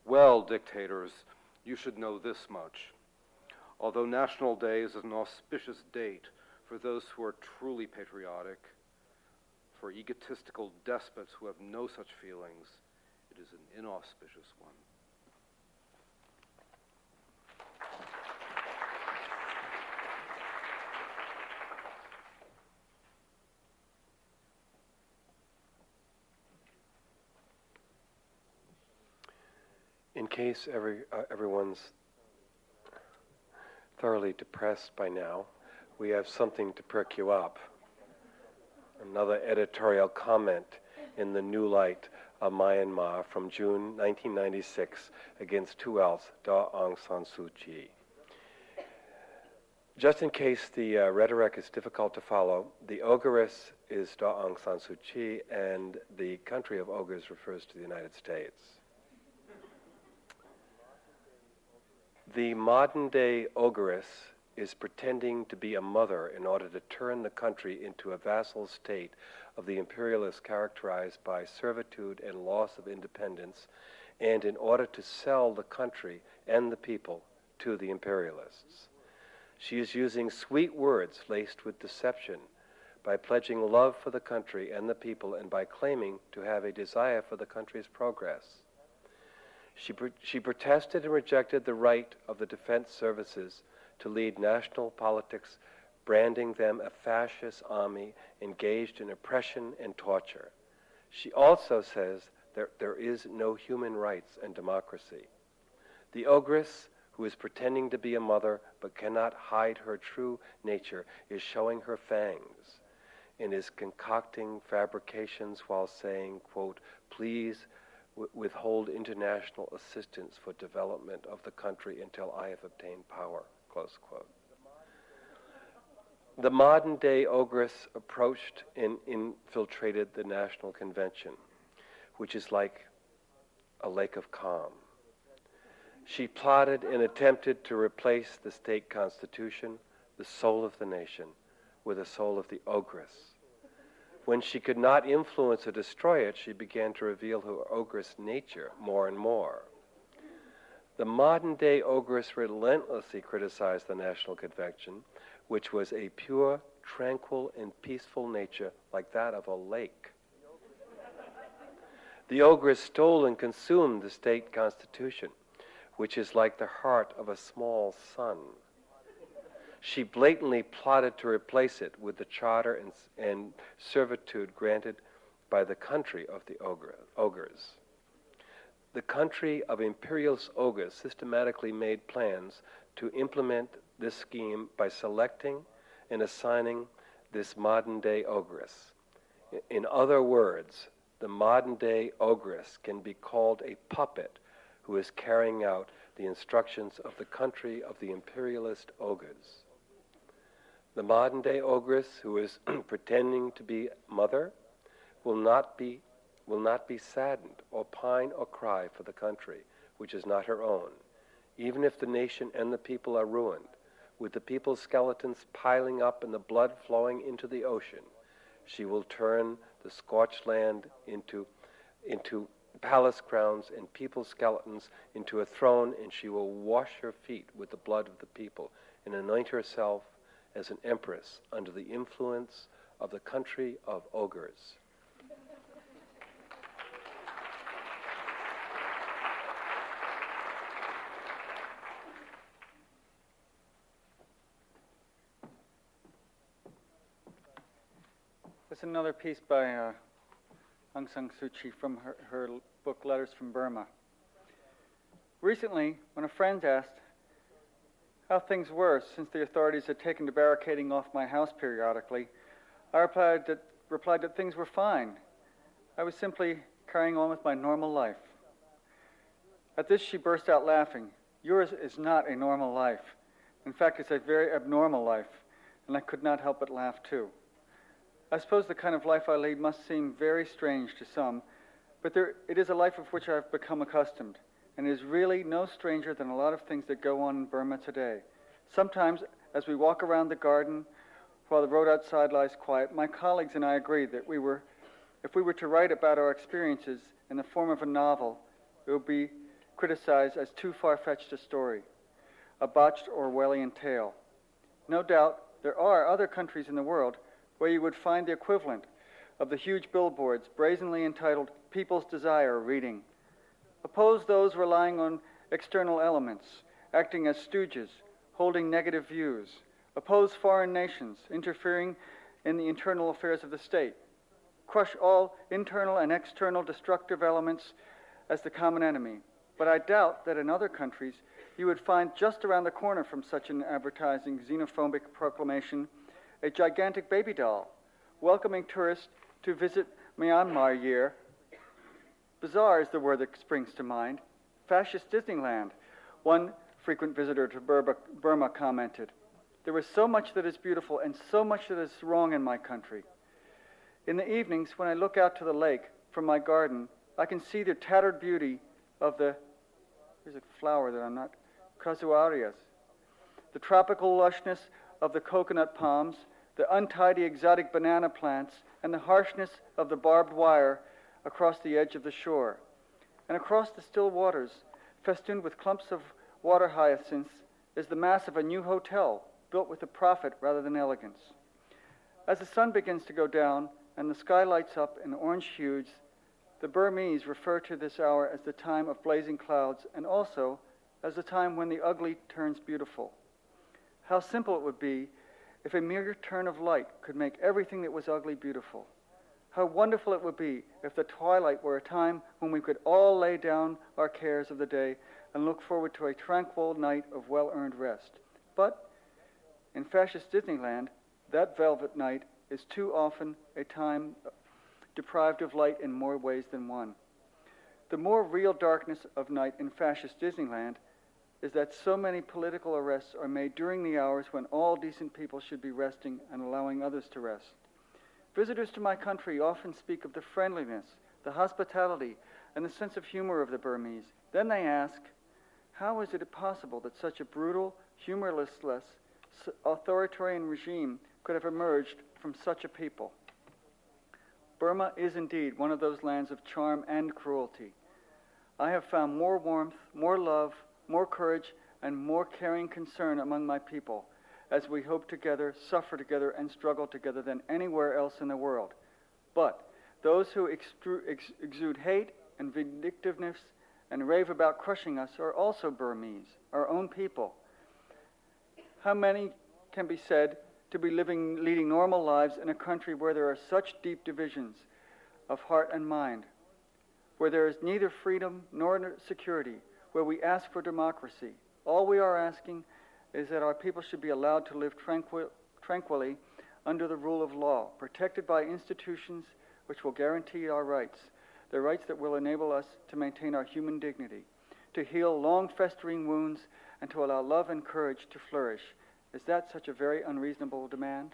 Well, dictators, you should know this much. Although National Day is an auspicious date for those who are truly patriotic, for egotistical despots who have no such feelings, it is an inauspicious one. In case every, uh, everyone's thoroughly depressed by now, we have something to perk you up. Another editorial comment in the New Light of Myanmar from June 1996 against who else? Daw Aung San Suu Kyi. Just in case the uh, rhetoric is difficult to follow, the ogress is Daw Aung San Suu Kyi, and the country of ogres refers to the United States. The modern day ogress is pretending to be a mother in order to turn the country into a vassal state of the imperialists characterized by servitude and loss of independence, and in order to sell the country and the people to the imperialists. She is using sweet words laced with deception by pledging love for the country and the people and by claiming to have a desire for the country's progress. She, she protested and rejected the right of the defense services to lead national politics, branding them a fascist army engaged in oppression and torture. She also says there, there is no human rights and democracy. The ogress, who is pretending to be a mother but cannot hide her true nature, is showing her fangs and is concocting fabrications while saying, quote, please withhold international assistance for development of the country until I have obtained power. Close quote. The modern day ogress approached and infiltrated the National Convention, which is like a lake of calm. She plotted and attempted to replace the state constitution, the soul of the nation, with the soul of the ogress when she could not influence or destroy it, she began to reveal her ogress nature more and more. The modern day ogress relentlessly criticized the National Convention, which was a pure, tranquil, and peaceful nature like that of a lake. the ogress stole and consumed the state constitution, which is like the heart of a small sun she blatantly plotted to replace it with the charter and, and servitude granted by the country of the ogre, ogres. The country of imperialist ogres systematically made plans to implement this scheme by selecting and assigning this modern day ogress. In other words, the modern day ogress can be called a puppet who is carrying out the instructions of the country of the imperialist ogres. The modern day ogress who is pretending to be mother will not be, will not be saddened or pine or cry for the country which is not her own, even if the nation and the people are ruined, with the people's skeletons piling up and the blood flowing into the ocean. She will turn the scorched land into, into palace crowns and people's skeletons into a throne, and she will wash her feet with the blood of the people and anoint herself as an empress under the influence of the country of ogres. There's another piece by uh, Aung San Suu Kyi from her, her book Letters from Burma. Recently, when a friend asked how things were since the authorities had taken to barricading off my house periodically, I replied that, replied that things were fine. I was simply carrying on with my normal life. At this, she burst out laughing. Yours is not a normal life. In fact, it's a very abnormal life, and I could not help but laugh too. I suppose the kind of life I lead must seem very strange to some, but there, it is a life of which I've become accustomed and is really no stranger than a lot of things that go on in Burma today. Sometimes, as we walk around the garden while the road outside lies quiet, my colleagues and I agree that we were, if we were to write about our experiences in the form of a novel, it would be criticized as too far fetched a story, a botched Orwellian tale. No doubt, there are other countries in the world where you would find the equivalent of the huge billboards brazenly entitled People's Desire reading Oppose those relying on external elements, acting as stooges, holding negative views. Oppose foreign nations, interfering in the internal affairs of the state. Crush all internal and external destructive elements as the common enemy. But I doubt that in other countries you would find just around the corner from such an advertising xenophobic proclamation a gigantic baby doll welcoming tourists to visit Myanmar year Bizarre is the word that springs to mind. Fascist Disneyland. One frequent visitor to Burma, Burma commented, There is so much that is beautiful and so much that is wrong in my country. In the evenings, when I look out to the lake from my garden, I can see the tattered beauty of the, there's a flower that I'm not, casuarinas. the tropical lushness of the coconut palms, the untidy exotic banana plants, and the harshness of the barbed wire across the edge of the shore. And across the still waters, festooned with clumps of water hyacinths, is the mass of a new hotel built with a profit rather than elegance. As the sun begins to go down and the sky lights up in orange hues, the Burmese refer to this hour as the time of blazing clouds and also as the time when the ugly turns beautiful. How simple it would be if a mere turn of light could make everything that was ugly beautiful. How wonderful it would be if the twilight were a time when we could all lay down our cares of the day and look forward to a tranquil night of well earned rest. But in fascist Disneyland, that velvet night is too often a time deprived of light in more ways than one. The more real darkness of night in fascist Disneyland is that so many political arrests are made during the hours when all decent people should be resting and allowing others to rest. Visitors to my country often speak of the friendliness, the hospitality, and the sense of humor of the Burmese. Then they ask, how is it possible that such a brutal, humorless, authoritarian regime could have emerged from such a people? Burma is indeed one of those lands of charm and cruelty. I have found more warmth, more love, more courage, and more caring concern among my people as we hope together, suffer together, and struggle together than anywhere else in the world. But those who exude hate and vindictiveness and rave about crushing us are also Burmese, our own people. How many can be said to be living, leading normal lives in a country where there are such deep divisions of heart and mind, where there is neither freedom nor security, where we ask for democracy. All we are asking is that our people should be allowed to live tranquil, tranquilly under the rule of law, protected by institutions which will guarantee our rights, the rights that will enable us to maintain our human dignity, to heal long festering wounds, and to allow love and courage to flourish. Is that such a very unreasonable demand?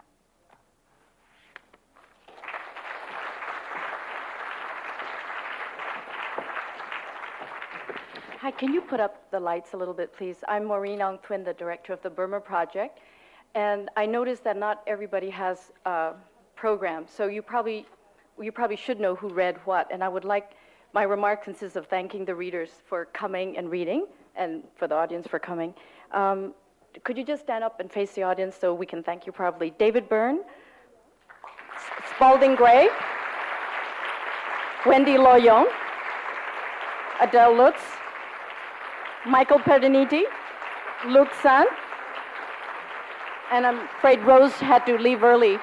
Hi, can you put up the lights a little bit, please? I'm Maureen Aung-Thwin, the director of the Burma Project, and I noticed that not everybody has a program, so you probably you probably should know who read what, and I would like my remark consists of thanking the readers for coming and reading, and for the audience for coming. Um, could you just stand up and face the audience so we can thank you properly? David Byrne, Spalding Gray, Wendy Loyong, Adele Lutz, Michael Perdiniti, Luke San, and I'm afraid Rose had to leave early.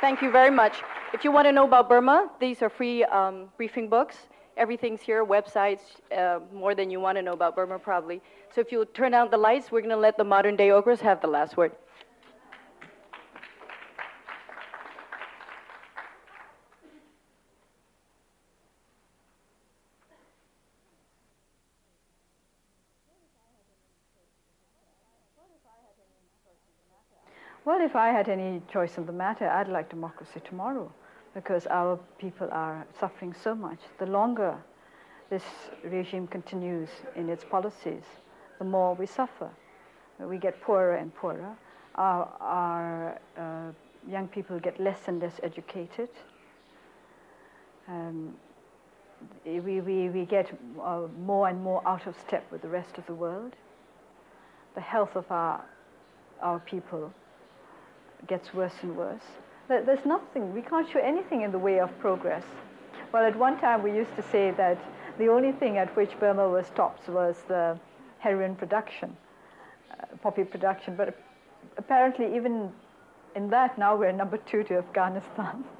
Thank you very much. If you want to know about Burma, these are free um, briefing books. Everything's here, websites, uh, more than you want to know about Burma, probably. So if you turn out the lights, we're going to let the modern day ogres have the last word. Well, if I had any choice in the matter, I'd like democracy tomorrow because our people are suffering so much. The longer this regime continues in its policies, the more we suffer. We get poorer and poorer. Our, our uh, young people get less and less educated. Um, we, we, we get uh, more and more out of step with the rest of the world. The health of our, our people gets worse and worse. There's nothing, we can't show anything in the way of progress. Well, at one time we used to say that the only thing at which Burma was tops was the heroin production, uh, poppy production, but apparently even in that now we're number two to Afghanistan.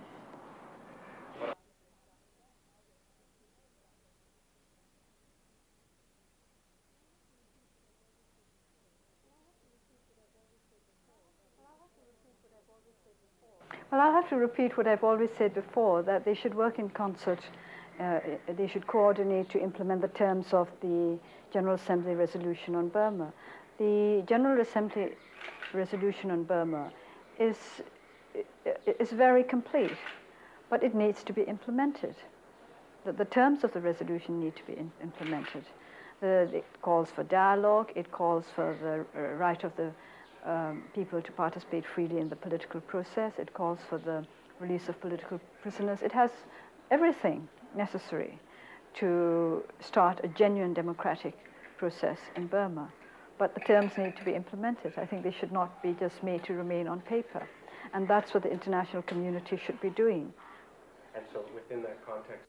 Well, I'll have to repeat what I've always said before, that they should work in concert. Uh, eh, they should coordinate to implement the terms of the General Assembly resolution on Burma. The General Assembly resolution on Burma is, eh, eh, is very complete, but it needs to be implemented. that the terms of the resolution need to be in, implemented. The, it calls for dialogue, it calls for the right of the um, people to participate freely in the political process, it calls for the release of political prisoners. It has everything necessary to start a genuine democratic process in Burma. But the terms need to be implemented. I think they should not be just made to remain on paper. And that's what the international community should be doing. And so within that context,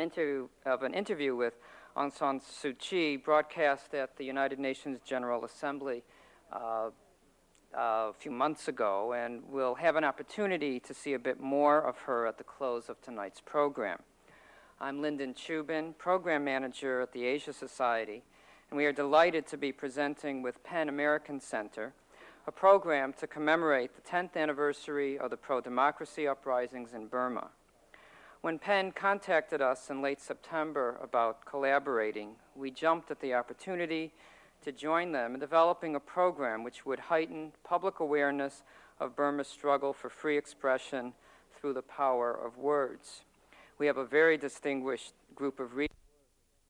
interview, of an interview with Aung San Suu Kyi broadcast at the United Nations General Assembly uh, a few months ago, and we'll have an opportunity to see a bit more of her at the close of tonight's program. I'm Lyndon Chubin, Program Manager at the Asia Society, and we are delighted to be presenting with PEN American Center a program to commemorate the 10th anniversary of the pro democracy uprisings in Burma. When PEN contacted us in late September about collaborating, we jumped at the opportunity to join them in developing a program which would heighten public awareness of Burma's struggle for free expression through the power of words. We have a very distinguished group of readers.